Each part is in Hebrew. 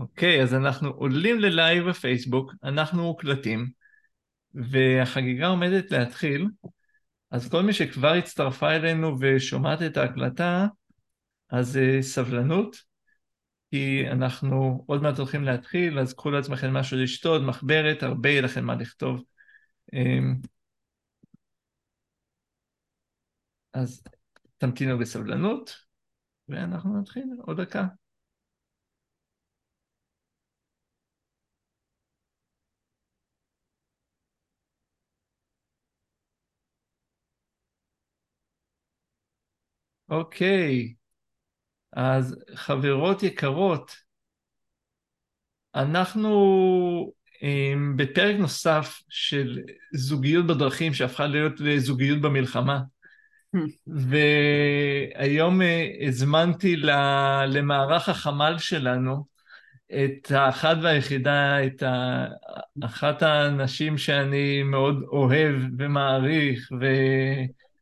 אוקיי, אז אנחנו עולים ללייב בפייסבוק, אנחנו מוקלטים, והחגיגה עומדת להתחיל, אז כל מי שכבר הצטרפה אלינו ושומעת את ההקלטה, אז uh, סבלנות, כי אנחנו עוד מעט הולכים להתחיל, אז קחו לעצמכם משהו לשתות, מחברת, הרבה יהיה לכם מה לכתוב. Um, אז תמתינו בסבלנות, ואנחנו נתחיל עוד דקה. אוקיי, אז חברות יקרות, אנחנו um, בפרק נוסף של זוגיות בדרכים שהפכה להיות לזוגיות במלחמה. והיום uh, הזמנתי למערך החמ"ל שלנו את האחת והיחידה, את אחת האנשים שאני מאוד אוהב ומעריך ו...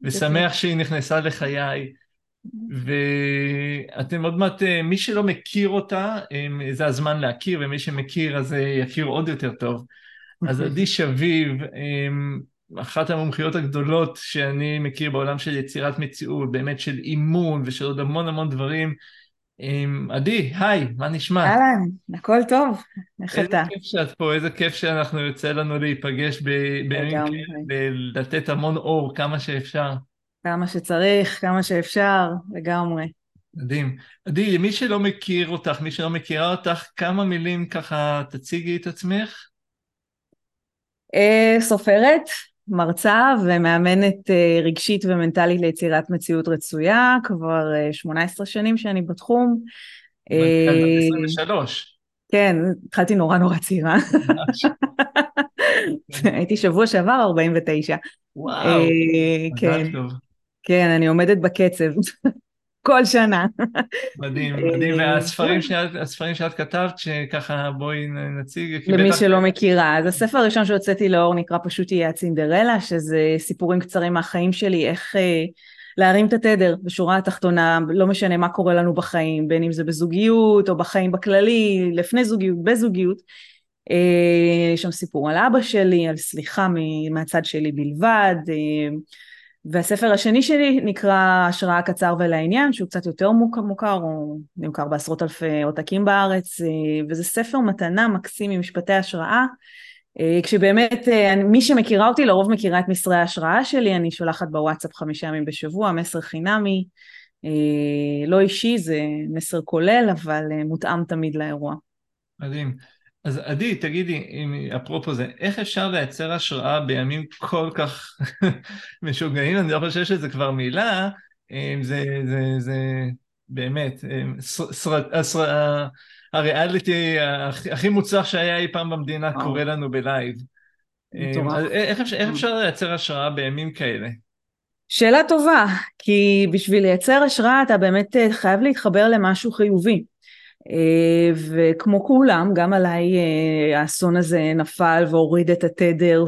ושמח שהיא נכנסה לחיי. ואתם עוד מעט, אה, מי שלא מכיר אותה, זה הזמן להכיר, ומי שמכיר אז אה, יכיר עוד יותר טוב. אז עדי שביב, אחת המומחיות הגדולות שאני מכיר בעולם של יצירת מציאות, באמת של אימון ושל עוד המון המון דברים. עדי, היי, מה נשמע? אהלן, הכל טוב, איך אתה? איזה כיף שאת פה, איזה כיף שאנחנו יוצא לנו להיפגש בימים כאלה, לתת המון אור כמה שאפשר. כמה שצריך, כמה שאפשר, לגמרי. מדהים. עדי, מי שלא מכיר אותך, מי שלא מכירה אותך, כמה מילים ככה תציגי את עצמך? אה, סופרת, מרצה ומאמנת אה, רגשית ומנטלית ליצירת מציאות רצויה, כבר 18 אה, שנים שאני בתחום. 23. כן, התחלתי נורא נורא צעירה. הייתי שבוע שעבר 49. וואו, כן. טוב. כן, אני עומדת בקצב. כל שנה. מדהים, מדהים, אה, והספרים שאת, הספרים שאת כתבת, שככה בואי נציג. למי בטח... שלא מכירה, אז הספר הראשון שהוצאתי לאור נקרא פשוט יהיה הצינדרלה, שזה סיפורים קצרים מהחיים שלי, איך אה, להרים את התדר בשורה התחתונה, לא משנה מה קורה לנו בחיים, בין אם זה בזוגיות או בחיים בכללי, לפני זוגיות, בזוגיות. אה, יש שם סיפור על אבא שלי, על סליחה מהצד שלי בלבד. אה, והספר השני שלי נקרא השראה קצר ולעניין, שהוא קצת יותר מוכר, הוא נמכר בעשרות אלפי עותקים בארץ, אה, וזה ספר מתנה מקסים עם משפטי השראה, אה, כשבאמת אה, מי שמכירה אותי לרוב מכירה את מסרי ההשראה שלי, אני שולחת בוואטסאפ חמישה ימים בשבוע, מסר חינמי, לא אישי, זה מסר כולל, אבל מותאם תמיד לאירוע. מדהים. אז עדי, תגידי, אפרופו זה, איך אפשר לייצר השראה בימים כל כך משוגעים? אני לא חושב שזה כבר מילה, זה, זה, זה באמת, סרט, הריאליטי הכי מוצלח שהיה אי פעם במדינה קורה לנו בלייב. איך אפשר, איך אפשר לייצר השראה בימים כאלה? שאלה טובה, כי בשביל לייצר השראה אתה באמת חייב להתחבר למשהו חיובי. אה, וכמו כולם, גם עליי אה, האסון הזה נפל והוריד את התדר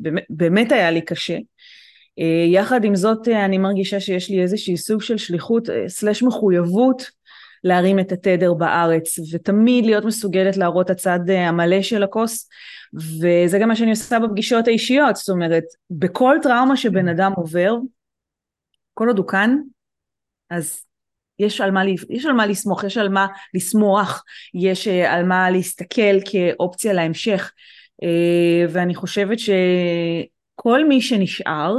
ובאמת היה לי קשה. אה, יחד עם זאת אני מרגישה שיש לי איזושהי סוג של שליחות סלש מחויבות להרים את התדר בארץ ותמיד להיות מסוגלת להראות את הצד המלא של הכוס וזה גם מה שאני עושה בפגישות האישיות זאת אומרת בכל טראומה שבן אדם עובר כל עוד הוא כאן אז יש על מה, יש על מה לסמוך, יש על מה לשמוח, יש אה, על מה להסתכל כאופציה להמשך אה, ואני חושבת שכל מי שנשאר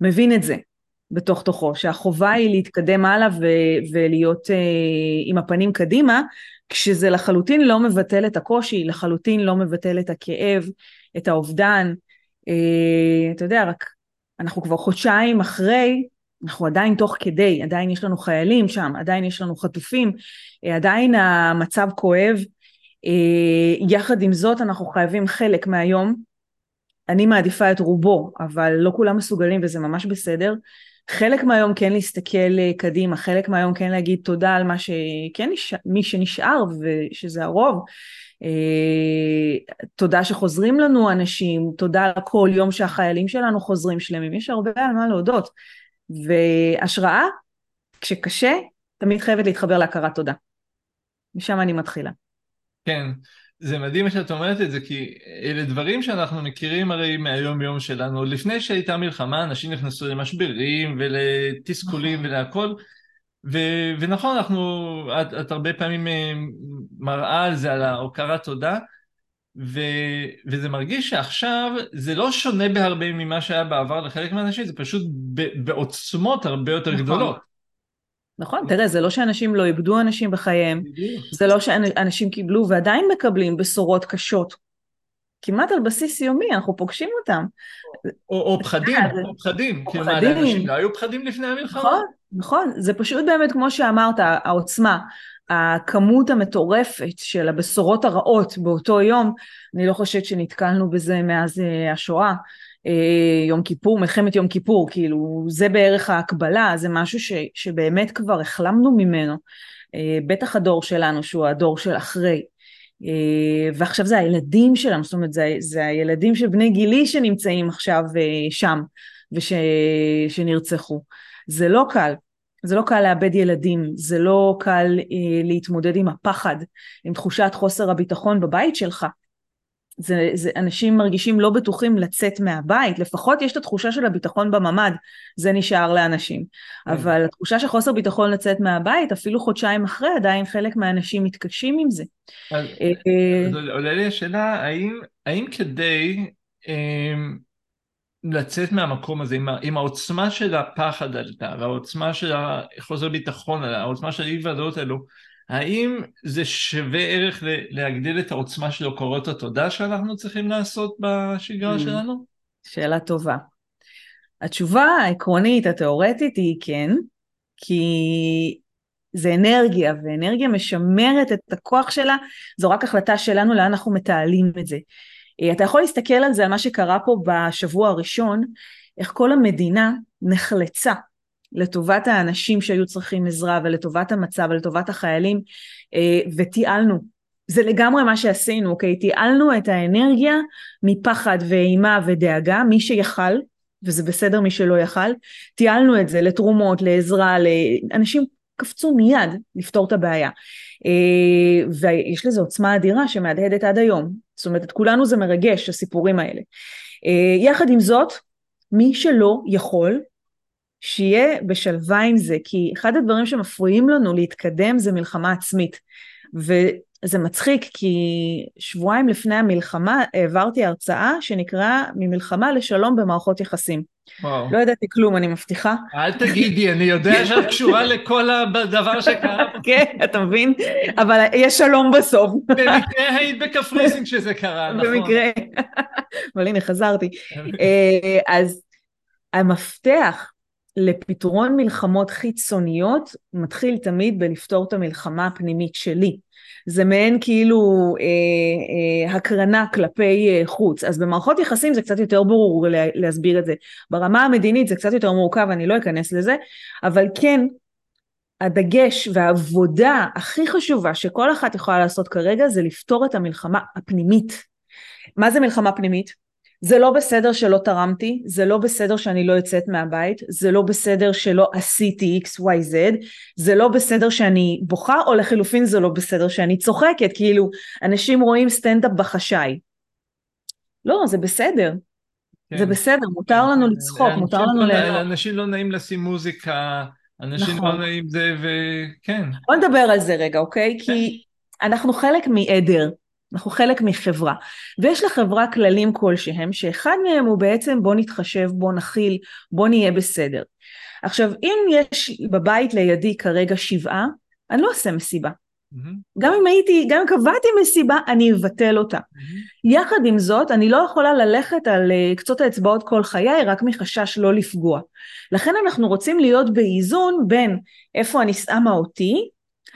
מבין את זה בתוך תוכו, שהחובה היא להתקדם הלאה ו- ולהיות uh, עם הפנים קדימה, כשזה לחלוטין לא מבטל את הקושי, לחלוטין לא מבטל את הכאב, את האובדן. אתה יודע, רק אנחנו כבר חודשיים אחרי אנחנו עדיין תוך כדי, עדיין יש לנו חיילים שם, עדיין יש לנו חטופים, אה, עדיין המצב כואב. אה, יחד עם זאת אנחנו חייבים חלק מהיום, אני מעדיפה את רובו, אבל לא כולם מסוגלים וזה ממש בסדר. חלק מהיום כן להסתכל אה, קדימה, חלק מהיום כן להגיד תודה על מה שכן, מי שנשאר ושזה הרוב. תודה שחוזרים לנו אנשים, תודה על כל יום שהחיילים שלנו חוזרים שלמים, יש הרבה על מה להודות. והשראה, כשקשה, תמיד חייבת להתחבר להכרת תודה. משם אני מתחילה. כן, זה מדהים שאת אומרת את זה, כי אלה דברים שאנחנו מכירים הרי מהיום יום שלנו. לפני שהייתה מלחמה, אנשים נכנסו למשברים ולתסכולים נכון. ולהכל. ו- ונכון, אנחנו, את, את הרבה פעמים אה, מראה על זה, על ההוקרת תודה, ו- וזה מרגיש שעכשיו זה לא שונה בהרבה ממה שהיה בעבר לחלק מהאנשים, זה פשוט ב- בעוצמות הרבה יותר נכון. גדולות. נכון, תראה, זה לא שאנשים לא איבדו אנשים בחייהם, זה לא שאנשים קיבלו ועדיין מקבלים בשורות קשות. כמעט על בסיס יומי, אנחנו פוגשים אותם. או, או פחדים, או פחדים. כאילו מה, לאנשים לא היו פחדים לפני המלחמה? נכון, נכון, זה פשוט באמת כמו שאמרת, העוצמה, הכמות המטורפת של הבשורות הרעות באותו יום, אני לא חושבת שנתקלנו בזה מאז אה, השואה. אה, יום כיפור, מלחמת יום כיפור, כאילו זה בערך ההקבלה, זה משהו ש, שבאמת כבר החלמנו ממנו, אה, בטח הדור שלנו שהוא הדור של אחרי, ועכשיו זה הילדים שלנו, זאת אומרת זה, זה הילדים של בני גילי שנמצאים עכשיו שם ושנרצחו, זה לא קל, זה לא קל לאבד ילדים, זה לא קל להתמודד עם הפחד, עם תחושת חוסר הביטחון בבית שלך, זה, זה, אנשים מרגישים לא בטוחים לצאת מהבית, לפחות יש את התחושה של הביטחון בממ"ד, זה נשאר לאנשים. כן. אבל התחושה של חוסר ביטחון לצאת מהבית, אפילו חודשיים אחרי, עדיין חלק מהאנשים מתקשים עם זה. אז, אה, אז עולה לי השאלה, האם, האם כדי אה, לצאת מהמקום הזה, עם, עם העוצמה של הפחד עלתה, והעוצמה של החוסר ביטחון, העוצמה של אי ודאות האלו, האם זה שווה ערך להגדיל את העוצמה של הוקרות התודה שאנחנו צריכים לעשות בשגרה mm. שלנו? שאלה טובה. התשובה העקרונית, התיאורטית, היא כן, כי זה אנרגיה, ואנרגיה משמרת את הכוח שלה, זו רק החלטה שלנו לאן אנחנו מתעלים את זה. אה, אתה יכול להסתכל על זה, על מה שקרה פה בשבוע הראשון, איך כל המדינה נחלצה לטובת האנשים שהיו צריכים עזרה ולטובת המצב ולטובת החיילים אה, ותיעלנו. זה לגמרי מה שעשינו, אוקיי? תיעלנו את האנרגיה מפחד ואימה ודאגה, מי שיכל, וזה בסדר מי שלא יכל, תיעלנו את זה לתרומות, לעזרה, לאנשים קפצו מיד לפתור את הבעיה. אה, ויש לזה עוצמה אדירה שמהדהדת עד היום. זאת אומרת, את כולנו זה מרגש, הסיפורים האלה. אה, יחד עם זאת, מי שלא יכול, שיהיה בשלווה עם זה, כי אחד הדברים שמפריעים לנו להתקדם זה מלחמה עצמית. וזה מצחיק כי שבועיים לפני המלחמה העברתי הרצאה שנקרא ממלחמה לשלום במערכות יחסים. וואו. לא ידעתי כלום, אני מבטיחה. אל תגידי, אני יודע שאת קשורה לכל הדבר שקרה. כן, אתה מבין? אבל יש שלום בסוף. במקרה היית בקפריסין כשזה קרה, נכון. במקרה. אבל הנה, חזרתי. אה, אז המפתח לפתרון מלחמות חיצוניות מתחיל תמיד בלפתור את המלחמה הפנימית שלי. זה מעין כאילו אה, אה, הקרנה כלפי אה, חוץ. אז במערכות יחסים זה קצת יותר ברור לה, להסביר את זה. ברמה המדינית זה קצת יותר מורכב, אני לא אכנס לזה, אבל כן, הדגש והעבודה הכי חשובה שכל אחת יכולה לעשות כרגע זה לפתור את המלחמה הפנימית. מה זה מלחמה פנימית? זה לא בסדר שלא תרמתי, זה לא בסדר שאני לא יוצאת מהבית, זה לא בסדר שלא עשיתי XYZ, זה לא בסדר שאני בוכה, או לחילופין זה לא בסדר שאני צוחקת, כאילו אנשים רואים סטנדאפ בחשאי. לא, זה בסדר. כן. זה בסדר, מותר כן. לנו לצחוק, מותר לנו ל... אנשים לא נעים לשים מוזיקה, אנשים לא נכון. לא נעים זה, וכן. בוא נדבר על זה רגע, אוקיי? כן. כי אנחנו חלק מעדר. אנחנו חלק מחברה, ויש לחברה כללים כלשהם, שאחד מהם הוא בעצם בוא נתחשב, בוא נכיל, בוא נהיה בסדר. עכשיו, אם יש בבית לידי כרגע שבעה, אני לא אעשה מסיבה. Mm-hmm. גם אם הייתי, גם אם קבעתי מסיבה, אני אבטל אותה. Mm-hmm. יחד עם זאת, אני לא יכולה ללכת על אה, קצות האצבעות כל חיי, רק מחשש לא לפגוע. לכן אנחנו רוצים להיות באיזון בין איפה אני שמה אותי,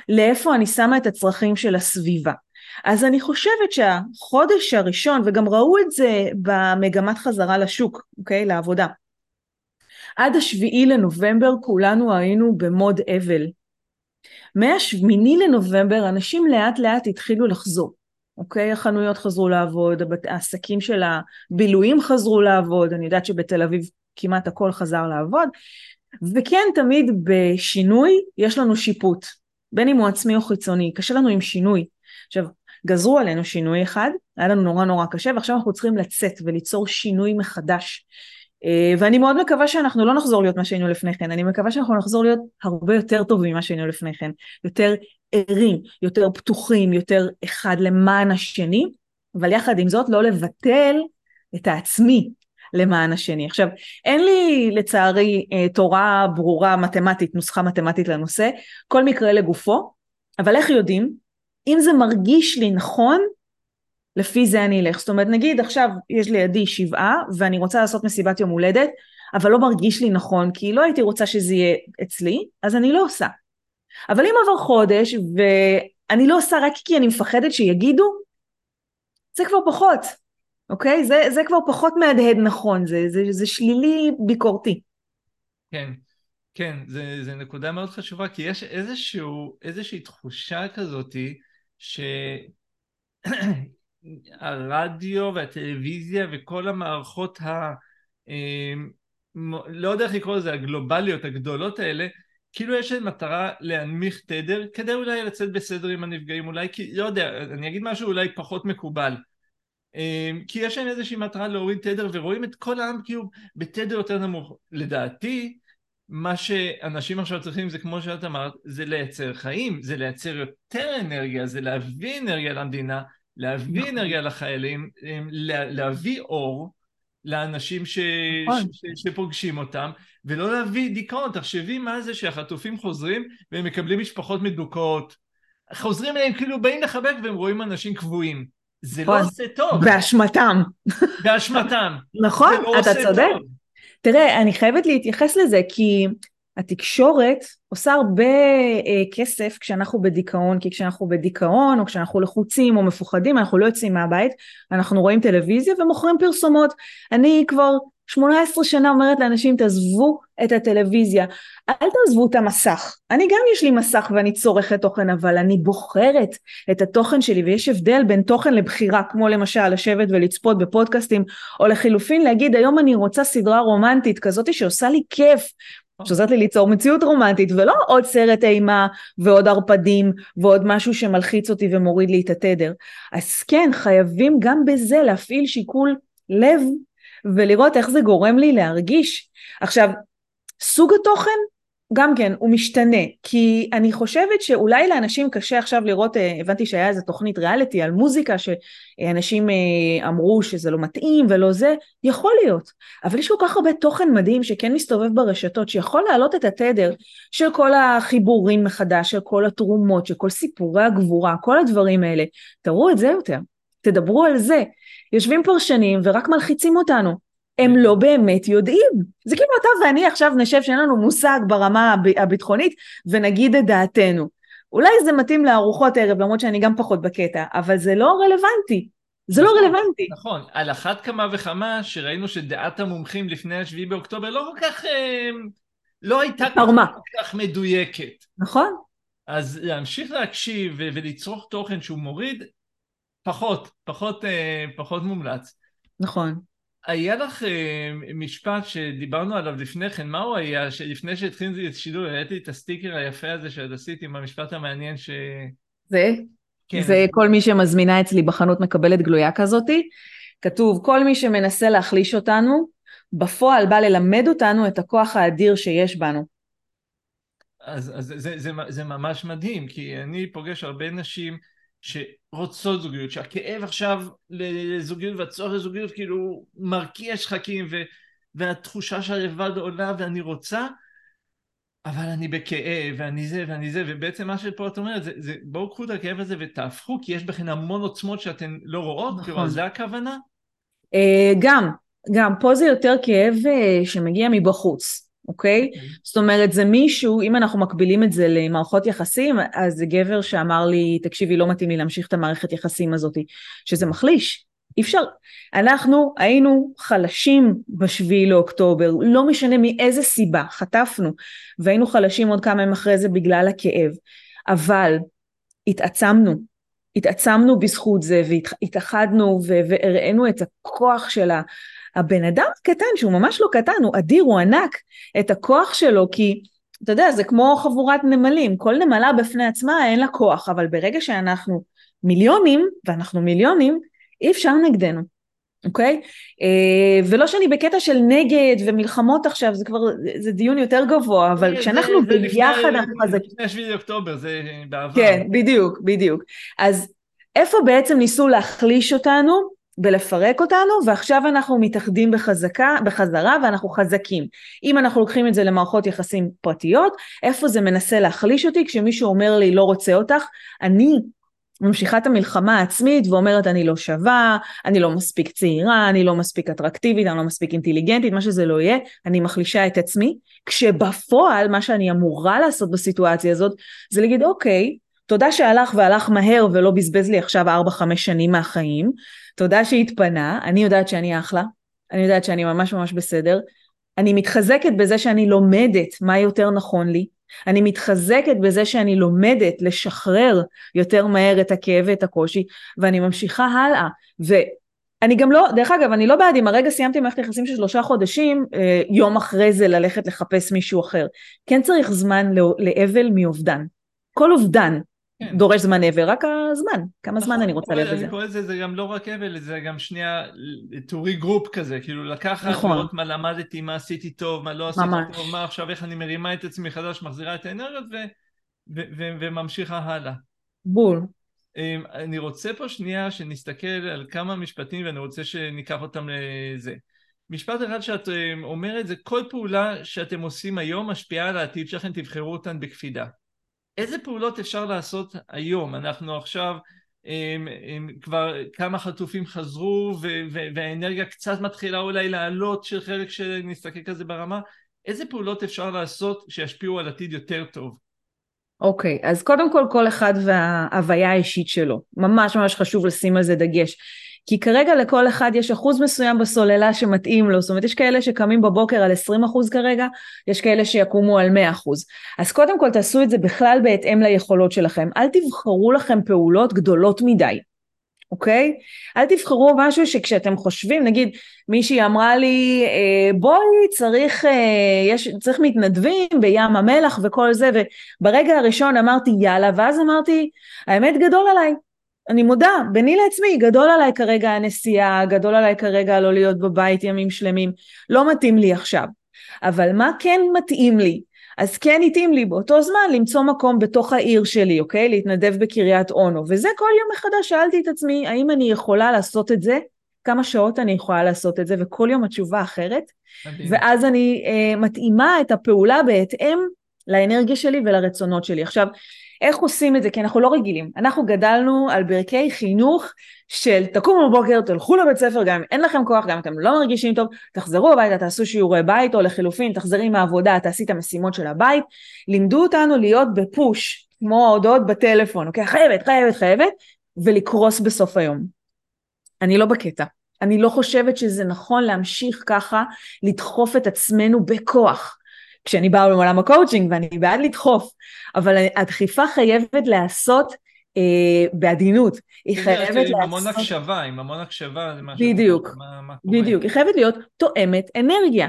לאיפה אני שמה את הצרכים של הסביבה. אז אני חושבת שהחודש הראשון, וגם ראו את זה במגמת חזרה לשוק, אוקיי? לעבודה. עד השביעי לנובמבר כולנו היינו במוד אבל. מהשמיני לנובמבר אנשים לאט לאט התחילו לחזור. אוקיי? החנויות חזרו לעבוד, העסקים של הבילויים חזרו לעבוד, אני יודעת שבתל אביב כמעט הכל חזר לעבוד, וכן תמיד בשינוי יש לנו שיפוט. בין אם הוא עצמי או חיצוני, קשה לנו עם שינוי. עכשיו, גזרו עלינו שינוי אחד, היה לנו נורא נורא קשה, ועכשיו אנחנו צריכים לצאת וליצור שינוי מחדש. אה, ואני מאוד מקווה שאנחנו לא נחזור להיות מה שהיינו לפני כן, אני מקווה שאנחנו נחזור להיות הרבה יותר טובים ממה שהיינו לפני כן, יותר ערים, יותר פתוחים, יותר אחד למען השני, אבל יחד עם זאת לא לבטל את העצמי למען השני. עכשיו, אין לי לצערי אה, תורה ברורה מתמטית, נוסחה מתמטית לנושא, כל מקרה לגופו, אבל איך יודעים? אם זה מרגיש לי נכון, לפי זה אני אלך. זאת אומרת, נגיד עכשיו יש לידי שבעה ואני רוצה לעשות מסיבת יום הולדת, אבל לא מרגיש לי נכון, כי לא הייתי רוצה שזה יהיה אצלי, אז אני לא עושה. אבל אם עבר חודש ואני לא עושה רק כי אני מפחדת שיגידו, זה כבר פחות, אוקיי? זה, זה כבר פחות מהדהד נכון, זה, זה, זה שלילי ביקורתי. כן, כן, זה נקודה מאוד חשובה, כי יש איזשהו, איזושהי תחושה כזאתי, שהרדיו והטלוויזיה וכל המערכות ה... אמ, לא יודע איך לקרוא לזה, הגלובליות הגדולות האלה, כאילו יש להם מטרה להנמיך תדר, כדי אולי לצאת בסדר עם הנפגעים, אולי כי, לא יודע, אני אגיד משהו אולי פחות מקובל. אמ, כי יש להם איזושהי מטרה להוריד תדר ורואים את כל העם כאילו בתדר יותר נמוך. לדעתי, מה שאנשים עכשיו צריכים זה כמו שאת אמרת, זה לייצר חיים, זה לייצר יותר אנרגיה, זה להביא אנרגיה למדינה, להביא נכון. אנרגיה לחיילים, אמ, להביא אור לאנשים ש... נכון. ש... ש... שפוגשים אותם, ולא להביא דיכאון. תחשבי מה זה שהחטופים חוזרים והם מקבלים משפחות מדוכאות. חוזרים אליהם כאילו באים לחבק והם רואים אנשים קבועים. זה לא נכון. עושה טוב. באשמתם. באשמתם. נכון, לא אתה צודק. טוב. תראה, אני חייבת להתייחס לזה כי התקשורת עושה הרבה אה, כסף כשאנחנו בדיכאון, כי כשאנחנו בדיכאון או כשאנחנו לחוצים או מפוחדים אנחנו לא יוצאים מהבית, אנחנו רואים טלוויזיה ומוכרים פרסומות. אני כבר 18 שנה אומרת לאנשים תעזבו את הטלוויזיה, אל תעזבו את המסך. אני גם יש לי מסך ואני צורכת תוכן אבל אני בוחרת את התוכן שלי ויש הבדל בין תוכן לבחירה כמו למשל לשבת ולצפות בפודקאסטים או לחילופין להגיד היום אני רוצה סדרה רומנטית כזאת שעושה לי כיף שעוזרת לי ליצור מציאות רומנטית ולא עוד סרט אימה ועוד ערפדים ועוד משהו שמלחיץ אותי ומוריד לי את התדר. אז כן חייבים גם בזה להפעיל שיקול לב ולראות איך זה גורם לי להרגיש. עכשיו, סוג התוכן גם כן הוא משתנה כי אני חושבת שאולי לאנשים קשה עכשיו לראות אה, הבנתי שהיה איזה תוכנית ריאליטי על מוזיקה שאנשים אה, אמרו שזה לא מתאים ולא זה יכול להיות. אבל יש כל כך הרבה תוכן מדהים שכן מסתובב ברשתות שיכול להעלות את התדר של כל החיבורים מחדש של כל התרומות של כל סיפורי הגבורה כל הדברים האלה. תראו את זה יותר תדברו על זה יושבים פרשנים ורק מלחיצים אותנו הם לא באמת יודעים. זה כאילו אתה ואני עכשיו נשב שאין לנו מושג ברמה הביטחונית ונגיד את דעתנו. אולי זה מתאים לארוחות ערב למרות שאני גם פחות בקטע, אבל זה לא רלוונטי. זה לא נכון, לא רלוונטי. נכון, על אחת כמה וכמה שראינו שדעת המומחים לפני השביעי באוקטובר לא כל כך, אה, לא הייתה כל כך מדויקת. נכון. אז להמשיך להקשיב ולצרוך תוכן שהוא מוריד, פחות, פחות, אה, פחות מומלץ. נכון. היה לך אה, משפט שדיברנו עליו לפני כן, מה הוא היה? שלפני שהתחיל את השידור, העליתי את הסטיקר היפה הזה שאת עשית עם המשפט המעניין ש... זה? כן. זה כל מי שמזמינה אצלי בחנות מקבלת גלויה כזאתי. כתוב, כל מי שמנסה להחליש אותנו, בפועל בא ללמד אותנו את הכוח האדיר שיש בנו. אז, אז זה, זה, זה, זה ממש מדהים, כי אני פוגש הרבה נשים שרוצות זוגיות, שהכאב עכשיו לזוגיות והצורך לזוגיות כאילו מרקיע שחקים ו, והתחושה שהלבד עולה ואני רוצה אבל אני בכאב ואני זה ואני זה ובעצם מה שפה את אומרת זה, זה בואו קחו את הכאב הזה ותהפכו כי יש בכן המון עוצמות שאתן לא רואות, נכון. כאילו זה הכוונה? אה, גם, גם פה זה יותר כאב אה, שמגיע מבחוץ אוקיי? Okay. אוקיי. זאת אומרת זה מישהו, אם אנחנו מקבילים את זה למערכות יחסים, אז זה גבר שאמר לי, תקשיבי לא מתאים לי להמשיך את המערכת יחסים הזאת, שזה מחליש, אי אפשר, אנחנו היינו חלשים בשביעי לאוקטובר, לא משנה מאיזה סיבה, חטפנו, והיינו חלשים עוד כמה ימים אחרי זה בגלל הכאב, אבל התעצמנו, התעצמנו בזכות זה והתאחדנו והראינו את הכוח של הבן אדם הקטן שהוא ממש לא קטן הוא אדיר הוא ענק את הכוח שלו כי אתה יודע, זה כמו חבורת נמלים, כל נמלה בפני עצמה אין לה כוח, אבל ברגע שאנחנו מיליונים, ואנחנו מיליונים, אי אפשר נגדנו, אוקיי? אה, ולא שאני בקטע של נגד ומלחמות עכשיו, זה כבר, זה דיון יותר גבוה, אבל כשאנחנו ביחד אנחנו חזקים. זה לפני 7 באוקטובר, זה בעבר. כן, בדיוק, בדיוק. אז איפה בעצם ניסו להחליש אותנו? ולפרק אותנו ועכשיו אנחנו מתאחדים בחזקה, בחזרה ואנחנו חזקים. אם אנחנו לוקחים את זה למערכות יחסים פרטיות, איפה זה מנסה להחליש אותי כשמישהו אומר לי לא רוצה אותך, אני ממשיכה את המלחמה העצמית ואומרת אני לא שווה, אני לא מספיק צעירה, אני לא מספיק אטרקטיבית, אני לא מספיק אינטליגנטית, מה שזה לא יהיה, אני מחלישה את עצמי, כשבפועל מה שאני אמורה לעשות בסיטואציה הזאת זה להגיד אוקיי, תודה שהלך והלך מהר ולא בזבז לי עכשיו 4-5 שנים מהחיים, תודה שהתפנה, אני יודעת שאני אחלה, אני יודעת שאני ממש ממש בסדר, אני מתחזקת בזה שאני לומדת מה יותר נכון לי, אני מתחזקת בזה שאני לומדת לשחרר יותר מהר את הכאב ואת הקושי, ואני ממשיכה הלאה. ואני גם לא, דרך אגב, אני לא בעד אם הרגע סיימתי מערכת יחסים של שלושה חודשים, אה, יום אחרי זה ללכת לחפש מישהו אחר. כן צריך זמן לאבל מאובדן. כל אובדן כן. דורש זמן אבל, רק הזמן, כמה זמן נכון, אני רוצה להיות בזה. אני קורא לזה, זה גם לא רק אבל, זה גם שנייה to regroup כזה, כאילו לקחת, נכון. לראות מה למדתי, מה עשיתי טוב, מה לא עשיתי ממש. טוב, מה עכשיו, איך אני מרימה את עצמי חדש, מחזירה את האנרגיות ו- ו- ו- וממשיכה הלאה. בול. אמ, אני רוצה פה שנייה שנסתכל על כמה משפטים ואני רוצה שניקח אותם לזה. משפט אחד שאת אמ, אומרת זה כל פעולה שאתם עושים היום משפיעה על העתיד שלכם, תבחרו אותן בקפידה. איזה פעולות אפשר לעשות היום? אנחנו עכשיו הם, הם, כבר כמה חטופים חזרו והאנרגיה קצת מתחילה אולי לעלות של חלק שנסתכל כזה ברמה איזה פעולות אפשר לעשות שישפיעו על עתיד יותר טוב? אוקיי, okay, אז קודם כל כל אחד וההוויה האישית שלו, ממש ממש חשוב לשים על זה דגש. כי כרגע לכל אחד יש אחוז מסוים בסוללה שמתאים לו, זאת אומרת יש כאלה שקמים בבוקר על 20 אחוז כרגע, יש כאלה שיקומו על 100 אחוז. אז קודם כל תעשו את זה בכלל בהתאם ליכולות שלכם, אל תבחרו לכם פעולות גדולות מדי. אוקיי? אל תבחרו משהו שכשאתם חושבים, נגיד מישהי אמרה לי אה, בואי צריך, אה, יש, צריך מתנדבים בים המלח וכל זה וברגע הראשון אמרתי יאללה ואז אמרתי האמת גדול עליי אני מודה, ביני לעצמי, גדול עליי כרגע הנסיעה, גדול עליי כרגע לא להיות בבית ימים שלמים, לא מתאים לי עכשיו. אבל מה כן מתאים לי? אז כן התאים לי באותו זמן למצוא מקום בתוך העיר שלי, אוקיי? להתנדב בקריית אונו. וזה כל יום מחדש שאלתי את עצמי, האם אני יכולה לעשות את זה? כמה שעות אני יכולה לעשות את זה? וכל יום התשובה אחרת. מדהים. ואז אני אה, מתאימה את הפעולה בהתאם לאנרגיה שלי ולרצונות שלי. עכשיו, איך עושים את זה? כי אנחנו לא רגילים. אנחנו גדלנו על ברכי חינוך של תקומו בבוקר, תלכו לבית ספר, גם אם אין לכם כוח, גם אם אתם לא מרגישים טוב, תחזרו הביתה, תעשו שיעורי בית, או לחילופין, תחזרי מהעבודה, תעשי את המשימות של הבית. לימדו אותנו להיות ב push, כמו ההודעות בטלפון, אוקיי? חייבת, חייבת, חייבת, ולקרוס בסוף היום. אני לא בקטע. אני לא חושבת שזה נכון להמשיך ככה לדחוף את עצמנו בכוח. כשאני באה לעולם הקואוצ'ינג ואני בעד לדחוף, אבל הדחיפה חייבת להיעשות אה, בעדינות, היא חייבת לעשות... עם המון הקשבה, עם המון הקשבה, זה משהו... בדיוק, מה, מה בדיוק, היא חייבת להיות תואמת אנרגיה.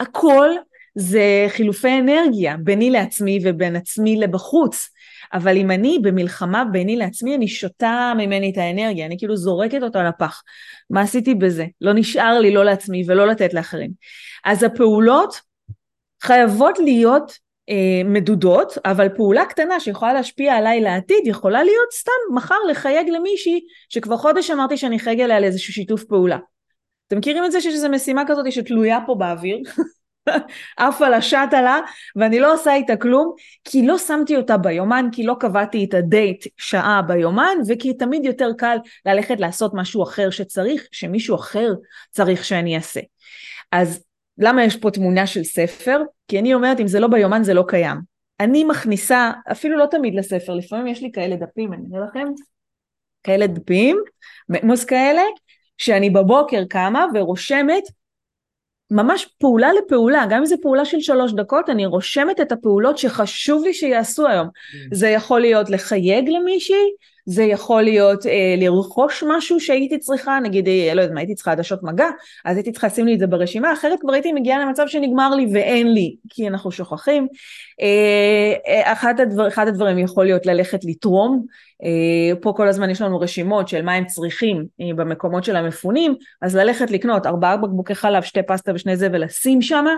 הכל זה חילופי אנרגיה ביני לעצמי ובין עצמי לבחוץ. אבל אם אני במלחמה ביני לעצמי, אני שותה ממני את האנרגיה, אני כאילו זורקת אותה לפח. מה עשיתי בזה? לא נשאר לי לא לעצמי ולא לתת לאחרים. אז הפעולות חייבות להיות אה, מדודות, אבל פעולה קטנה שיכולה להשפיע עליי לעתיד יכולה להיות סתם מחר לחייג למישהי שכבר חודש אמרתי שאני אחייג אליה לאיזשהו שיתוף פעולה. אתם מכירים את זה שיש איזו משימה כזאת שתלויה פה באוויר? עפה לה שטה לה ואני לא עושה איתה כלום כי לא שמתי אותה ביומן כי לא קבעתי את הדייט שעה ביומן וכי תמיד יותר קל ללכת לעשות משהו אחר שצריך שמישהו אחר צריך שאני אעשה אז למה יש פה תמונה של ספר? כי אני אומרת אם זה לא ביומן זה לא קיים. אני מכניסה, אפילו לא תמיד לספר, לפעמים יש לי כאלה דפים, אני אראה לכם, כאלה דפים, ממוס כאלה, שאני בבוקר קמה ורושמת ממש פעולה לפעולה, גם אם זו פעולה של שלוש דקות, אני רושמת את הפעולות שחשוב לי שיעשו היום. Mm. זה יכול להיות לחייג למישהי, זה יכול להיות אה, לרכוש משהו שהייתי צריכה, נגיד, אה, לא יודעת מה, הייתי צריכה עדשות מגע, אז הייתי צריכה לשים לי את זה ברשימה, אחרת כבר הייתי מגיעה למצב שנגמר לי ואין לי, כי אנחנו שוכחים. אה, אה, אחד, הדבר, אחד הדברים יכול להיות ללכת לתרום, אה, פה כל הזמן יש לנו רשימות של מה הם צריכים אה, במקומות של המפונים, אז ללכת לקנות ארבעה בקבוקי חלב, שתי פסטה ושני זה ולשים שמה,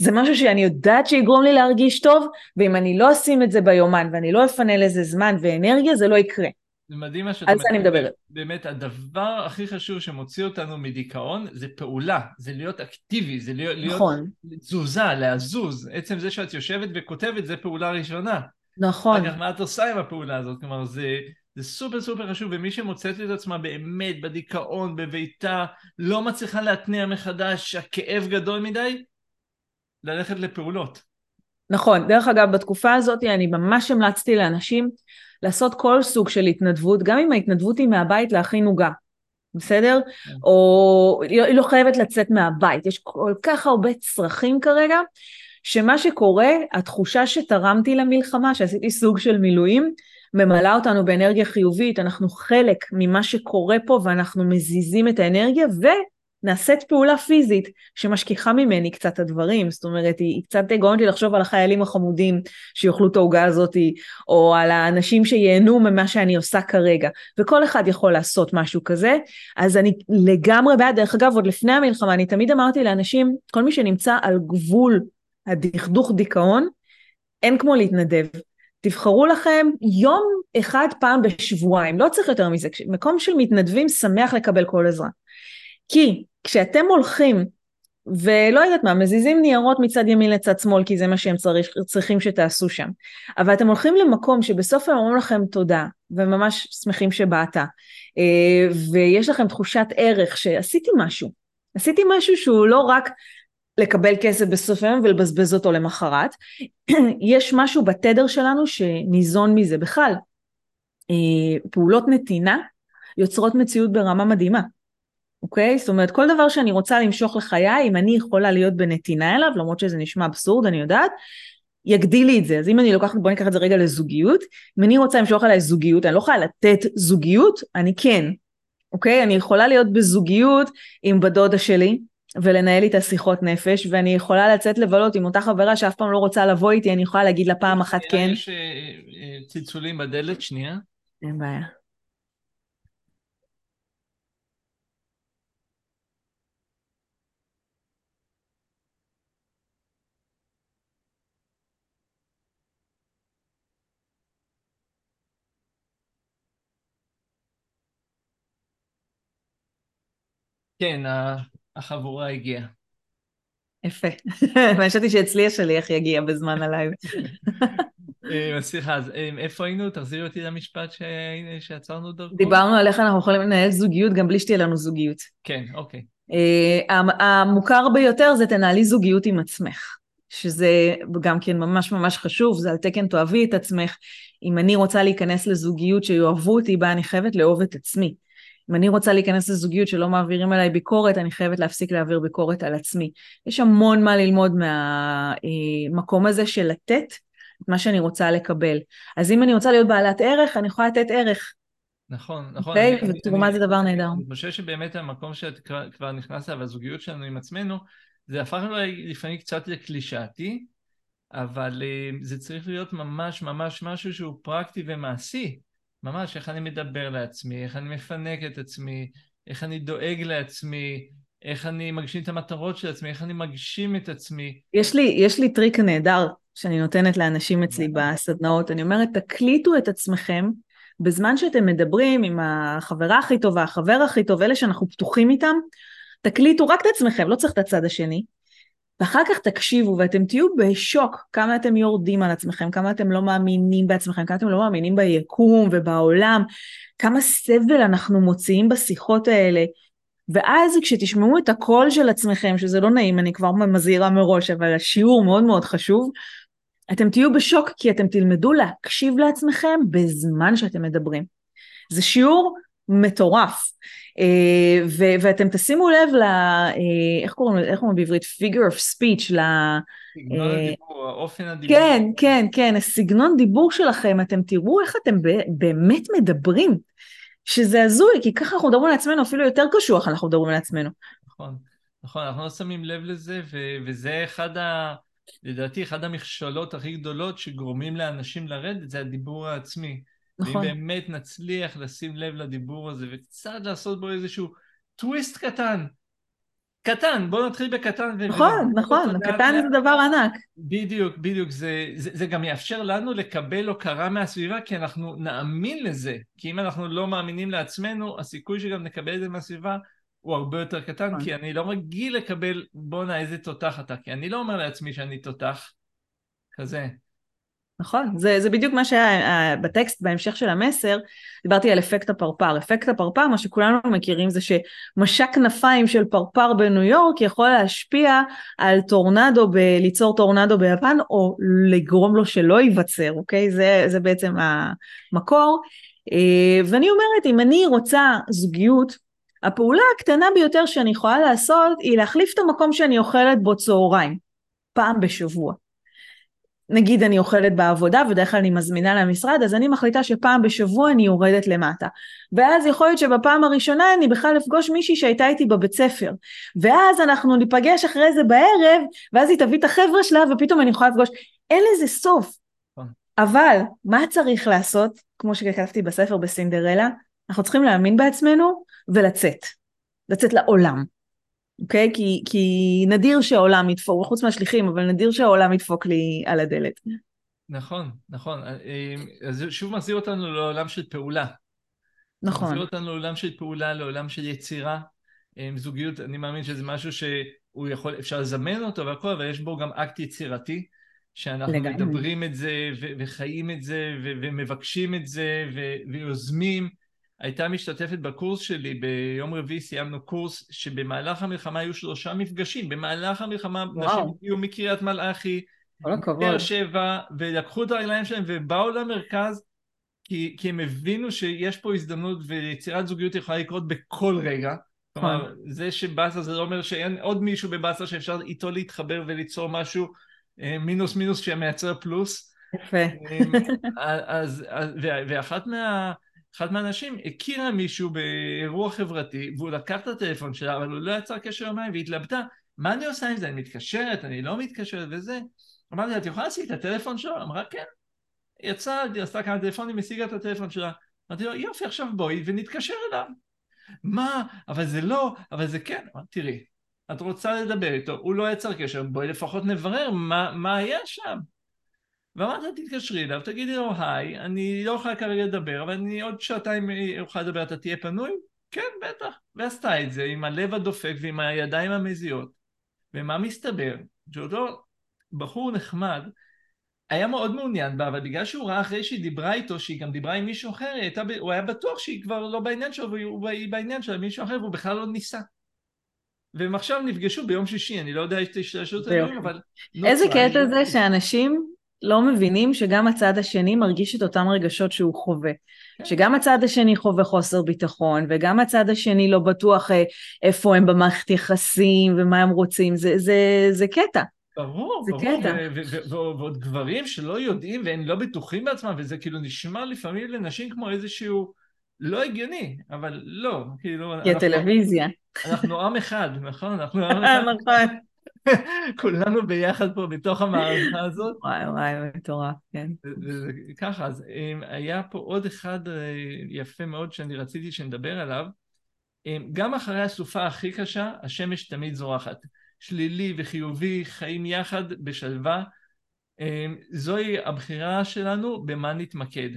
זה משהו שאני יודעת שיגרום לי להרגיש טוב, ואם אני לא אשים את זה ביומן ואני לא אפנה לזה זמן ואנרגיה, זה לא יקרה. זה מדהים מה שאת אומרת. על זה אני מדברת. באמת, הדבר הכי חשוב שמוציא אותנו מדיכאון זה פעולה, זה להיות אקטיבי, זה להיות, נכון. להיות תזוזה, להזוז. עצם זה שאת יושבת וכותבת זה פעולה ראשונה. נכון. אגב, מה את עושה עם הפעולה הזאת? כלומר, זה, זה סופר סופר חשוב, ומי שמוצאת את עצמה באמת בדיכאון, בביתה, לא מצליחה להתניע מחדש, הכאב גדול מדי, ללכת לפעולות. נכון, דרך אגב בתקופה הזאת אני ממש המלצתי לאנשים לעשות כל סוג של התנדבות, גם אם ההתנדבות היא מהבית להכין עוגה, בסדר? כן. או היא לא חייבת לצאת מהבית, יש כל כך הרבה צרכים כרגע, שמה שקורה, התחושה שתרמתי למלחמה, שעשיתי סוג של מילואים, ממלאה אותנו באנרגיה חיובית, אנחנו חלק ממה שקורה פה ואנחנו מזיזים את האנרגיה ו... נעשית פעולה פיזית שמשכיחה ממני קצת את הדברים, זאת אומרת היא, היא קצת גורמת לי לחשוב על החיילים החמודים שיאכלו את העוגה הזאת, או על האנשים שייהנו ממה שאני עושה כרגע, וכל אחד יכול לעשות משהו כזה, אז אני לגמרי בעד, דרך אגב עוד לפני המלחמה אני תמיד אמרתי לאנשים, כל מי שנמצא על גבול הדכדוך דיכאון, אין כמו להתנדב. תבחרו לכם יום אחד פעם בשבועיים, לא צריך יותר מזה, מקום של מתנדבים שמח לקבל כל עזרה. כי כשאתם הולכים ולא יודעת מה, מזיזים ניירות מצד ימין לצד שמאל כי זה מה שהם צריך, צריכים שתעשו שם. אבל אתם הולכים למקום שבסוף הם אומרים לכם תודה, וממש שמחים שבאת, אה, ויש לכם תחושת ערך שעשיתי משהו. עשיתי משהו שהוא לא רק לקבל כסף בסוף היום ולבזבז אותו למחרת, יש משהו בתדר שלנו שניזון מזה. בכלל, אה, פעולות נתינה יוצרות מציאות ברמה מדהימה. אוקיי? זאת אומרת, כל דבר שאני רוצה למשוך לחיי, אם אני יכולה להיות בנתינה אליו, למרות שזה נשמע אבסורד, אני יודעת, יגדיל לי את זה. אז אם אני לוקחת, בואי ניקח את זה רגע לזוגיות, אם אני רוצה למשוך עליי זוגיות, אני לא יכולה לתת זוגיות, אני כן, אוקיי? אני יכולה להיות בזוגיות עם בדודה שלי, ולנהל איתה שיחות נפש, ואני יכולה לצאת לבלות עם אותה חברה שאף פעם לא רוצה לבוא איתי, אני יכולה להגיד לה פעם אחת כן. יש אה, אה, צלצולים בדלת, שנייה. אין בעיה. כן, החבילה הגיעה. יפה. חשבתי שאצלי השליח יגיע בזמן ה live. אה, סליחה, אז אה, איפה היינו? תחזירי אותי למשפט שעצרנו דרכו. דיברנו על איך אנחנו יכולים לנהל זוגיות גם בלי שתהיה לנו זוגיות. כן, אוקיי. אה, המוכר ביותר זה תנהלי זוגיות עם עצמך. שזה גם כן ממש ממש חשוב, זה על תקן תאהבי את עצמך. אם אני רוצה להיכנס לזוגיות שיאהבו אותי בה, אני חייבת לאהוב את עצמי. אם אני רוצה להיכנס לזוגיות שלא מעבירים עליי ביקורת, אני חייבת להפסיק להעביר ביקורת על עצמי. יש המון מה ללמוד מהמקום הזה של לתת את מה שאני רוצה לקבל. אז אם אני רוצה להיות בעלת ערך, אני יכולה לתת ערך. נכון, נכון. Okay, אוקיי? ותרומה זה דבר נהדר. אני חושב שבאמת המקום שאת כבר, כבר נכנסת אליו, הזוגיות שלנו עם עצמנו, זה הפך אולי לפעמים קצת לקלישאתי, אבל אה, זה צריך להיות ממש ממש משהו שהוא פרקטי ומעשי. ממש איך אני מדבר לעצמי, איך אני מפנק את עצמי, איך אני דואג לעצמי, איך אני מגשים את המטרות של עצמי, איך אני מגשים את עצמי. יש לי, יש לי טריק נהדר שאני נותנת לאנשים אצלי בסדנאות, אני אומרת, תקליטו את עצמכם בזמן שאתם מדברים עם החברה הכי טובה, החבר הכי טוב, אלה שאנחנו פתוחים איתם, תקליטו רק את עצמכם, לא צריך את הצד השני, ואחר כך תקשיבו ואתם תהיו בשוק כמה אתם יורדים על עצמכם, כמה אתם לא מאמינים בעצמכם, כמה אתם לא מאמינים ביקום ובעולם, כמה סבל אנחנו מוציאים בשיחות האלה. ואז כשתשמעו את הקול של עצמכם, שזה לא נעים, אני כבר מזהירה מראש, אבל השיעור מאוד מאוד חשוב, אתם תהיו בשוק כי אתם תלמדו להקשיב לעצמכם בזמן שאתם מדברים. זה שיעור מטורף. אה, ו- ואתם תשימו לב ל... אה, איך קוראים לזה? איך קוראים בעברית? figure of speech, סגנון הדיבור, האופן הדיבור. כן, כן, כן, הסגנון דיבור שלכם, אתם תראו איך אתם באמת מדברים, שזה הזוי, כי ככה אנחנו מדברים על עצמנו, אפילו יותר קשוח אנחנו מדברים על עצמנו. נכון, נכון, אנחנו לא שמים לב לזה, ו- וזה אחד ה... לדעתי, אחד המכשלות הכי גדולות שגורמים לאנשים לרדת, זה הדיבור העצמי. נכון. ואם באמת נצליח לשים לב לדיבור הזה וקצת לעשות בו איזשהו טוויסט קטן, קטן, בואו נתחיל בקטן. נכון, נכון, קטן זה דבר ענק. בדיוק, בדיוק, זה, זה, זה גם יאפשר לנו לקבל הוקרה מהסביבה כי אנחנו נאמין לזה, כי אם אנחנו לא מאמינים לעצמנו, הסיכוי שגם נקבל את זה מהסביבה הוא הרבה יותר קטן, נכון. כי אני לא רגיל לקבל בואנה איזה תותח אתה, כי אני לא אומר לעצמי שאני תותח, כזה. נכון, זה, זה בדיוק מה שהיה אה, בטקסט בהמשך של המסר, דיברתי על אפקט הפרפר. אפקט הפרפר, מה שכולנו מכירים זה שמשק כנפיים של פרפר בניו יורק יכול להשפיע על טורנדו, ב, ליצור טורנדו ביפן, או לגרום לו שלא ייווצר, אוקיי? זה, זה בעצם המקור. אה, ואני אומרת, אם אני רוצה זוגיות, הפעולה הקטנה ביותר שאני יכולה לעשות היא להחליף את המקום שאני אוכלת בו צהריים, פעם בשבוע. נגיד אני אוכלת בעבודה ובדרך כלל אני מזמינה למשרד אז אני מחליטה שפעם בשבוע אני יורדת למטה. ואז יכול להיות שבפעם הראשונה אני בכלל אפגוש מישהי שהייתה איתי בבית ספר. ואז אנחנו ניפגש אחרי זה בערב ואז היא תביא את החבר'ה שלה ופתאום אני יכולה לפגוש. אין לזה סוף. נכון. אבל מה צריך לעשות? כמו שכתבתי בספר בסינדרלה אנחנו צריכים להאמין בעצמנו ולצאת. לצאת לעולם אוקיי? כי, כי נדיר שהעולם ידפוק, חוץ מהשליחים, אבל נדיר שהעולם ידפוק לי על הדלת. נכון, נכון. אז שוב מחזיר אותנו לעולם של פעולה. נכון. מחזיר אותנו לעולם של פעולה, לעולם של יצירה. זוגיות, אני מאמין שזה משהו שהוא יכול, אפשר לזמן אותו והכל, אבל יש בו גם אקט יצירתי, שאנחנו לגמרי. מדברים את זה וחיים את זה ומבקשים את זה ויוזמים. הייתה משתתפת בקורס שלי, ביום רביעי סיימנו קורס שבמהלך המלחמה היו שלושה מפגשים, במהלך המלחמה וואו. נשים הגיעו מקריית מלאכי, מבאר שבע, ולקחו את הרגליים שלהם ובאו למרכז כי, כי הם הבינו שיש פה הזדמנות ויצירת זוגיות יכולה לקרות בכל רגע. כלומר, נכון. זה שבאסה זה לא אומר שאין עוד מישהו בבאסה שאפשר איתו להתחבר וליצור משהו אה, מינוס מינוס שמייצר פלוס. יפה. אז, אז, ואחת מה... אחת מהאנשים הכירה מישהו באירוע חברתי והוא לקח את הטלפון שלה אבל הוא לא יצר קשר יומיים והתלבטה מה אני עושה עם זה? אני מתקשרת? אני לא מתקשרת וזה? אמרתי את יכולה להשיג את הטלפון שלו? אמרה כן יצאה, עשתה כמה טלפונים, השיגה את הטלפון שלה אמרתי לו יופי עכשיו בואי ונתקשר אליו מה? אבל זה לא, אבל זה כן אמרתי תראי את רוצה לדבר איתו, הוא לא יצר קשר, בואי לפחות נברר מה, מה היה שם ואמרת תתקשרי אליו, תגידי לו היי, אני לא יכולה כרגע לדבר, אבל אני עוד שעתיים אוכל לדבר, אתה תהיה פנוי? כן, בטח. ועשתה את זה עם הלב הדופק ועם הידיים המזיעות. ומה מסתבר? שאותו בחור נחמד היה מאוד מעוניין בה, אבל בגלל שהוא ראה אחרי שהיא דיברה איתו, שהיא גם דיברה עם מישהו אחר, הייתה, הוא היה בטוח שהיא כבר לא בעניין שלו, והיא בעניין של מישהו אחר, והוא בכלל לא ניסה. והם עכשיו נפגשו ביום שישי, אני לא יודע את הדברים, אבל... איזה קטע זה שאנשים לא מבינים שגם הצד השני מרגיש את אותם רגשות שהוא חווה. שגם הצד השני חווה חוסר ביטחון, וגם הצד השני לא בטוח אה, איפה הם במערכת יחסים ומה הם רוצים, זה, זה, זה קטע. ברור, זה ברור, קטע. ועוד גברים שלא יודעים והם לא בטוחים בעצמם, וזה כאילו נשמע לפעמים לנשים כמו איזשהו לא הגיוני, אבל לא, כאילו... כי הטלוויזיה. אנחנו עם אחד, נכון? אנחנו עם אחד. נכון. כולנו ביחד פה בתוך המערכה הזאת. וואי וואי, מטורף, כן. ככה, אז היה פה עוד אחד אה, יפה מאוד שאני רציתי שנדבר עליו. גם אחרי הסופה הכי קשה, השמש תמיד זורחת. שלילי וחיובי, חיים יחד בשלווה. זוהי הבחירה שלנו במה נתמקד.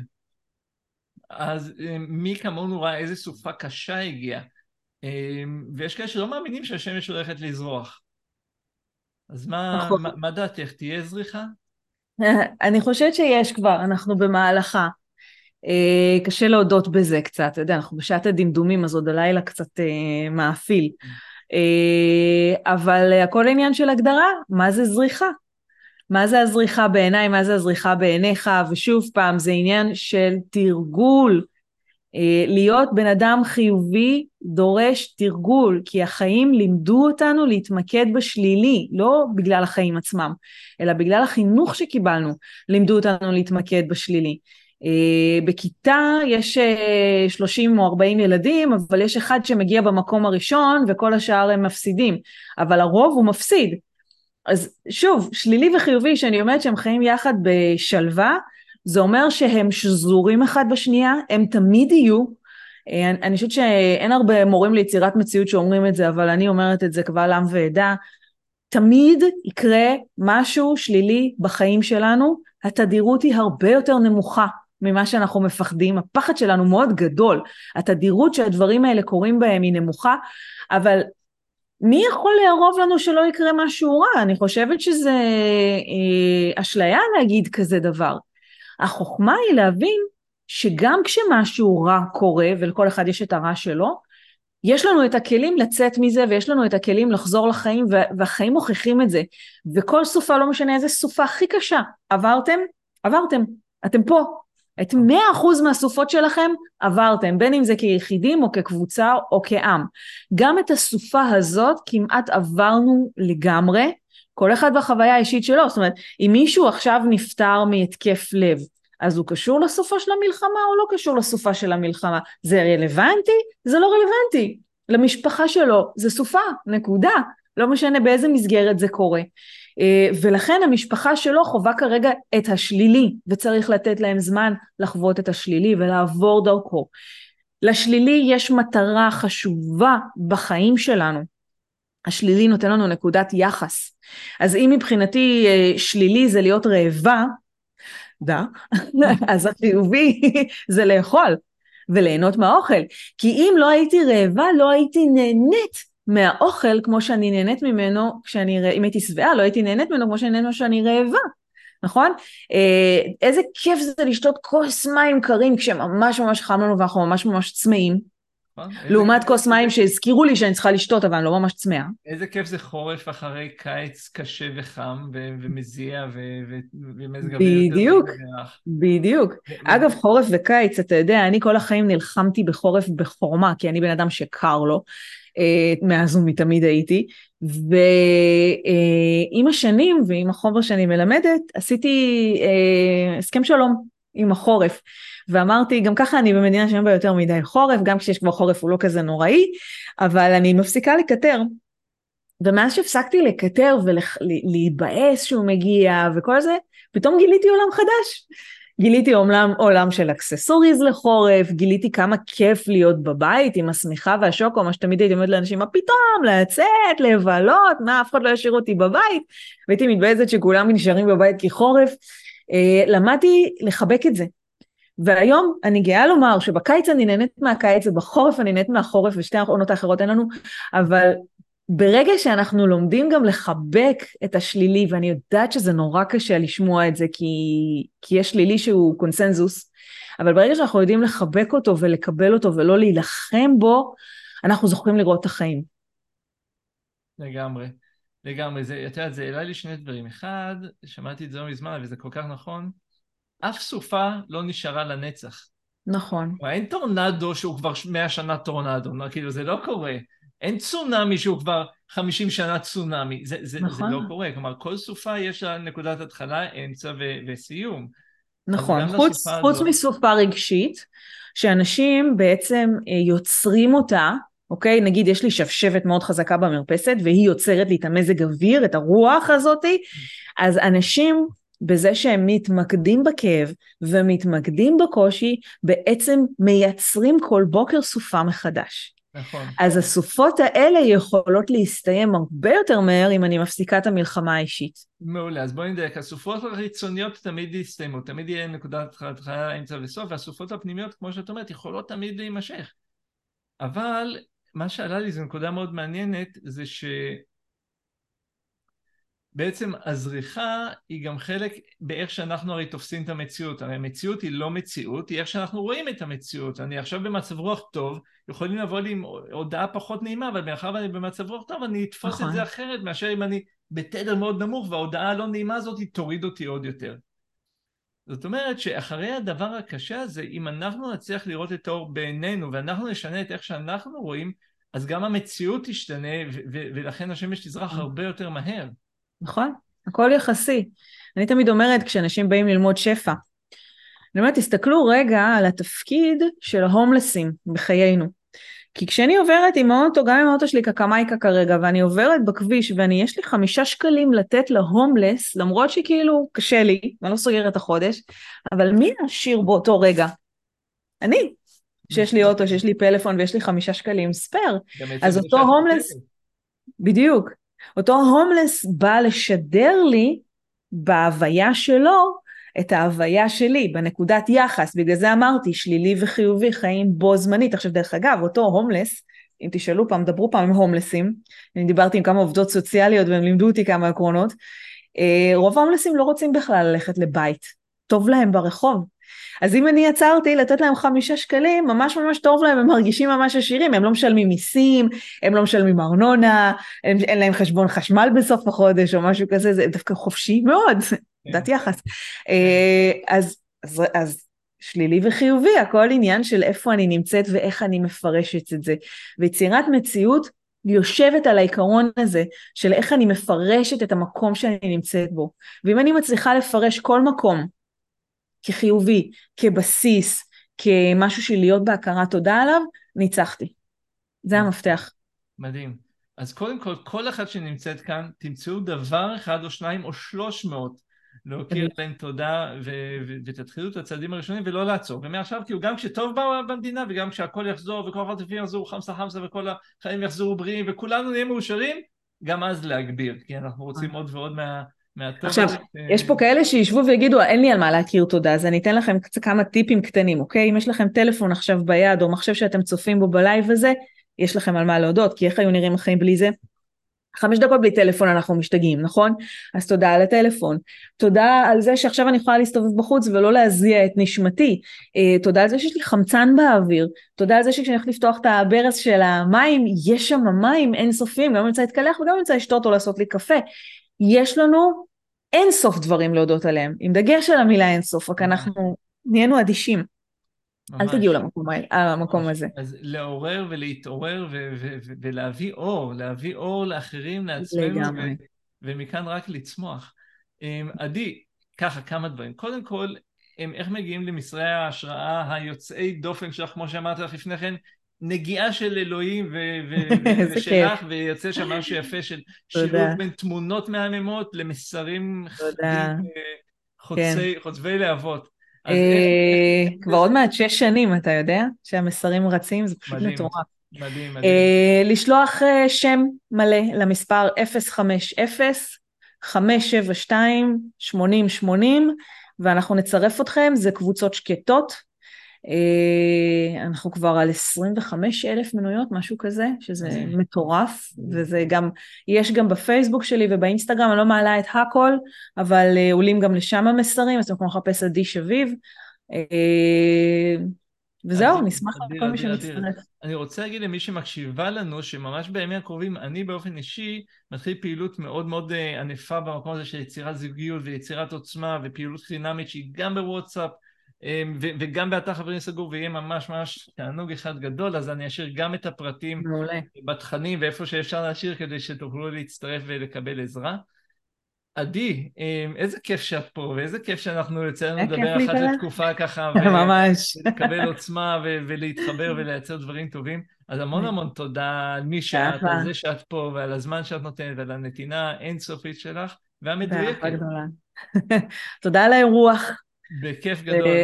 אז מי כמונו ראה איזה סופה קשה הגיעה. ויש כאלה שלא מאמינים שהשמש הולכת לזרוח. אז מה, נכון. מה, מה דעתך? תהיה זריחה? אני חושבת שיש כבר, אנחנו במהלכה. אה, קשה להודות בזה קצת, אתה יודע, אנחנו בשעת הדמדומים, אז עוד הלילה קצת אה, מאפיל. אה, אבל הכל עניין של הגדרה, מה זה זריחה? מה זה הזריחה בעיניי, מה זה הזריחה בעיניך, ושוב פעם, זה עניין של תרגול. אה, להיות בן אדם חיובי דורש תרגול, כי החיים לימדו אותנו להתמקד בשלילי, לא בגלל החיים עצמם, אלא בגלל החינוך שקיבלנו, לימדו אותנו להתמקד בשלילי. אה, בכיתה יש 30 או 40 ילדים, אבל יש אחד שמגיע במקום הראשון וכל השאר הם מפסידים, אבל הרוב הוא מפסיד. אז שוב, שלילי וחיובי, שאני אומרת שהם חיים יחד בשלווה, זה אומר שהם שזורים אחד בשנייה, הם תמיד יהיו. אה, אני חושבת שאין הרבה מורים ליצירת מציאות שאומרים את זה, אבל אני אומרת את זה קבל עם ועדה. תמיד יקרה משהו שלילי בחיים שלנו, התדירות היא הרבה יותר נמוכה ממה שאנחנו מפחדים, הפחד שלנו מאוד גדול, התדירות שהדברים האלה קורים בהם היא נמוכה, אבל מי יכול לערוב לנו שלא יקרה משהו רע? אני חושבת שזה אה, אשליה להגיד כזה דבר. החוכמה היא להבין שגם כשמשהו רע קורה, ולכל אחד יש את הרע שלו, יש לנו את הכלים לצאת מזה ויש לנו את הכלים לחזור לחיים והחיים מוכיחים את זה. וכל סופה לא משנה איזה סופה הכי קשה עברתם? עברתם. אתם פה. את מאה אחוז מהסופות שלכם עברתם בין אם זה כיחידים או כקבוצה או כעם. גם את הסופה הזאת כמעט עברנו לגמרי כל אחד בחוויה האישית שלו, זאת אומרת, אם מישהו עכשיו נפטר מהתקף לב, אז הוא קשור לסופה של המלחמה או לא קשור לסופה של המלחמה? זה רלוונטי? זה לא רלוונטי. למשפחה שלו זה סופה, נקודה. לא משנה באיזה מסגרת זה קורה. אה, ולכן המשפחה שלו חווה כרגע את השלילי, וצריך לתת להם זמן לחוות את השלילי ולעבור דרכו. לשלילי יש מטרה חשובה בחיים שלנו. השלילי נותן לנו נקודת יחס. אז אם מבחינתי אה, שלילי זה להיות רעבה, דה, אז החיובי זה לאכול וליהנות מהאוכל. כי אם לא הייתי רעבה, לא הייתי נהנית מהאוכל כמו שאני נהנית ממנו, כשאני, אם הייתי שבעה, לא הייתי נהנית ממנו כמו שאני נהנית כשאני רעבה. נכון? אה, איזה כיף זה לשתות כוס מים קרים כשממש ממש חם לנו ואנחנו ממש ממש צמאים. נכון. לעומת כוס מים שהזכירו לי שאני צריכה לשתות, אבל אני לא ממש צמאה. איזה כיף זה חורף אחרי קיץ קשה וחם ומזיע ומזג אוויר. בדיוק, בדיוק. אגב, חורף וקיץ, אתה יודע, אני כל החיים נלחמתי בחורף בחורמה, כי אני בן אדם שקר לו. אה, מאז ומתמיד הייתי, ועם השנים ועם החומר שאני מלמדת, עשיתי אה, הסכם שלום עם החורף. ואמרתי, גם ככה אני במדינה שאין בה יותר מדי חורף, גם כשיש כבר חורף הוא לא כזה נוראי, אבל אני מפסיקה לקטר. ומאז שהפסקתי לקטר ולהיבאס שהוא מגיע וכל זה, פתאום גיליתי עולם חדש. גיליתי עולם, עולם של אקססוריז לחורף, גיליתי כמה כיף להיות בבית עם השמיכה והשוקו, מה שתמיד הייתי אומרת לאנשים, מה פתאום, לצאת, לבלות, מה, אף אחד לא ישאיר אותי בבית, והייתי מתבאסת שכולם נשארים בבית כי חורף. אה, למדתי לחבק את זה, והיום אני גאה לומר שבקיץ אני נהנית מהקיץ ובחורף אני נהנית מהחורף ושתי העונות האחרות אין לנו, אבל ברגע שאנחנו לומדים גם לחבק את השלילי, ואני יודעת שזה נורא קשה לשמוע את זה כי, כי יש שלילי שהוא קונסנזוס, אבל ברגע שאנחנו יודעים לחבק אותו ולקבל אותו ולא להילחם בו, אנחנו זוכרים לראות את החיים. לגמרי, לגמרי. זה, את יודעת, זה העלה לי שני דברים. אחד, שמעתי את זה לא מזמן, וזה כל כך נכון, אף סופה לא נשארה לנצח. נכון. אין טורנדו שהוא כבר מאה שנה טורנדו, כאילו זה לא קורה. אין צונאמי שהוא כבר חמישים שנה צונאמי, זה, זה, נכון. זה לא קורה, כלומר כל סופה יש לה נקודת התחלה, אמצע ו- וסיום. נכון, חוץ, חוץ הזאת... מסופה רגשית, שאנשים בעצם אה, יוצרים אותה, אוקיי? נגיד יש לי שבשבת מאוד חזקה במרפסת והיא יוצרת לי את המזג אוויר, את הרוח הזאתי, אז אנשים בזה שהם מתמקדים בכאב ומתמקדים בקושי, בעצם מייצרים כל בוקר סופה מחדש. נכון. אז הסופות האלה יכולות להסתיים הרבה יותר מהר אם אני מפסיקה את המלחמה האישית. מעולה, אז בואי נדייק, הסופות החיצוניות תמיד יסתיימו, תמיד יהיה נקודת התחלה, אמצע וסוף, והסופות הפנימיות, כמו שאת אומרת, יכולות תמיד להימשך. אבל מה שעלה לי זו נקודה מאוד מעניינת, זה ש... בעצם הזריחה היא גם חלק באיך שאנחנו הרי תופסים את המציאות. הרי המציאות היא לא מציאות, היא איך שאנחנו רואים את המציאות. אני עכשיו במצב רוח טוב, יכולים לבוא לי עם הודעה פחות נעימה, אבל מאחר ואני במצב רוח טוב, אני אתפוס נכון. את זה אחרת מאשר אם אני בתדר מאוד נמוך, וההודעה הלא נעימה הזאת תוריד אותי עוד יותר. זאת אומרת שאחרי הדבר הקשה הזה, אם אנחנו נצליח לראות את האור בעינינו ואנחנו נשנה את איך שאנחנו רואים, אז גם המציאות תשתנה ולכן השמש תזרח נכון. הרבה יותר מהר. נכון, הכל יחסי. אני תמיד אומרת כשאנשים באים ללמוד שפע, אני אומרת, תסתכלו רגע על התפקיד של ההומלסים בחיינו. כי כשאני עוברת עם האוטו, גם עם האוטו שלי קקמייקה כרגע, ואני עוברת בכביש ואני, יש לי חמישה שקלים לתת להומלס, למרות שכאילו קשה לי, ואני לא סוגרת את החודש, אבל מי העשיר באותו רגע? אני. שיש לי אוטו, שיש לי פלאפון ויש לי חמישה שקלים ספייר. אז אותו הומלס, בדיוק, אותו הומלס בא לשדר לי בהוויה שלו את ההוויה שלי בנקודת יחס, בגלל זה אמרתי שלילי וחיובי חיים בו זמנית. עכשיו דרך אגב, אותו הומלס, אם תשאלו פעם, דברו פעם עם הומלסים, אני דיברתי עם כמה עובדות סוציאליות והם לימדו אותי כמה עקרונות, אה, רוב ההומלסים לא רוצים בכלל ללכת לבית, טוב להם ברחוב. אז אם אני עצרתי לתת להם חמישה שקלים, ממש ממש טוב להם, הם מרגישים ממש עשירים, הם לא משלמים מיסים, הם לא משלמים ארנונה, אין להם חשבון חשמל בסוף החודש או משהו כזה, זה דווקא חופשי מאוד. דת כן. יחס. אה, אז, אז, אז שלילי וחיובי, הכל עניין של איפה אני נמצאת ואיך אני מפרשת את זה. ויצירת מציאות יושבת על העיקרון הזה של איך אני מפרשת את המקום שאני נמצאת בו. ואם אני מצליחה לפרש כל מקום כחיובי, כבסיס, כמשהו של להיות בהכרת תודה עליו, ניצחתי. זה המפתח. מדהים. אז קודם כל, כל אחת שנמצאת כאן, תמצאו דבר אחד או שניים או שלוש מאות להכיר להם תודה ותתחילו את הצעדים הראשונים ולא לעצור. ומעכשיו כאילו גם כשטוב במדינה וגם כשהכל יחזור וכל החטופים יחזרו חמסה חמסה וכל החיים יחזרו בריאים וכולנו נהיה מאושרים, גם אז להגביר, כי אנחנו רוצים עוד ועוד מה... עכשיו, יש פה כאלה שישבו ויגידו, אין לי על מה להכיר תודה, אז אני אתן לכם כמה טיפים קטנים, אוקיי? אם יש לכם טלפון עכשיו ביד, או מחשב שאתם צופים בו בלייב הזה, יש לכם על מה להודות, כי איך היו נראים החיים בלי זה? חמש דקות בלי טלפון אנחנו משתגעים, נכון? אז תודה על הטלפון. תודה על זה שעכשיו אני יכולה להסתובב בחוץ ולא להזיע את נשמתי. Uh, תודה על זה שיש לי חמצן באוויר. תודה על זה שכשאני הולכת לפתוח את הברז של המים, יש שם מים אינסופיים, גם אם אני להתקלח וגם אם אני לשתות או לעשות לי קפה. יש לנו אינסוף דברים להודות עליהם, עם דגש על המילה אינסוף, רק אנחנו נהיינו אדישים. ממש. אל תגיעו למקום, למקום הזה. אז לעורר ולהתעורר ו- ו- ו- ולהביא אור, להביא אור לאחרים, לעצמנו, ו- ומכאן רק לצמוח. אמ, עדי, ככה, כמה דברים. קודם כל, הם איך מגיעים למסרי ההשראה היוצאי דופן שלך, כמו שאמרתי לך לפני כן, נגיעה של אלוהים ושלך, ויוצא שם משהו יפה של שילוב בין תמונות מהממות למסרים אה, חוצבי להבות. אה, כבר עוד מעט שש שנים, אתה יודע? שהמסרים רצים, זה פשוט מטורף. מדהים, מדהים. אה, לשלוח אה, שם מלא למספר 050-572-8080, ואנחנו נצרף אתכם, זה קבוצות שקטות, אנחנו כבר על 25 אלף מנויות, משהו כזה, שזה מטורף, וזה גם, יש גם בפייסבוק שלי ובאינסטגרם, אני לא מעלה את הכל, אבל אה, עולים גם לשם המסרים, אז אתם יכולים לחפש עדי שביב. אה, וזהו, נשמח לכל מי שמצטרף. אני רוצה להגיד למי שמקשיבה לנו, שממש בימים הקרובים, אני באופן אישי מתחיל פעילות מאוד מאוד ענפה במקום הזה של יצירת זוגיות ויצירת עוצמה ופעילות חינמית שהיא גם בוואטסאפ, וגם באתר חברים סגור ויהיה ממש ממש תענוג אחד גדול, אז אני אשאיר גם את הפרטים מעולה. בתכנים ואיפה שאפשר להשאיר כדי שתוכלו להצטרף ולקבל עזרה. עדי, אמ, איזה כיף שאת פה, ואיזה כיף שאנחנו יוצא לנו לדבר אחת לתקופה ככה, ממש. ולקבל עוצמה ולהתחבר ולייצר דברים טובים. אז המון המון תודה על מי שאת, על זה שאת פה, ועל הזמן שאת נותנת, ועל הנתינה האינסופית שלך, והמדויקת. תודה על האירוח. בכיף גדול.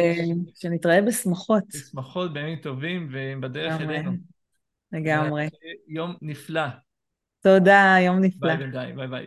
שנתראה בשמחות. בשמחות, בימים טובים ובדרך אלינו. לגמרי. יום נפלא. תודה, יום נפלא. ביי ביי ביי ביי.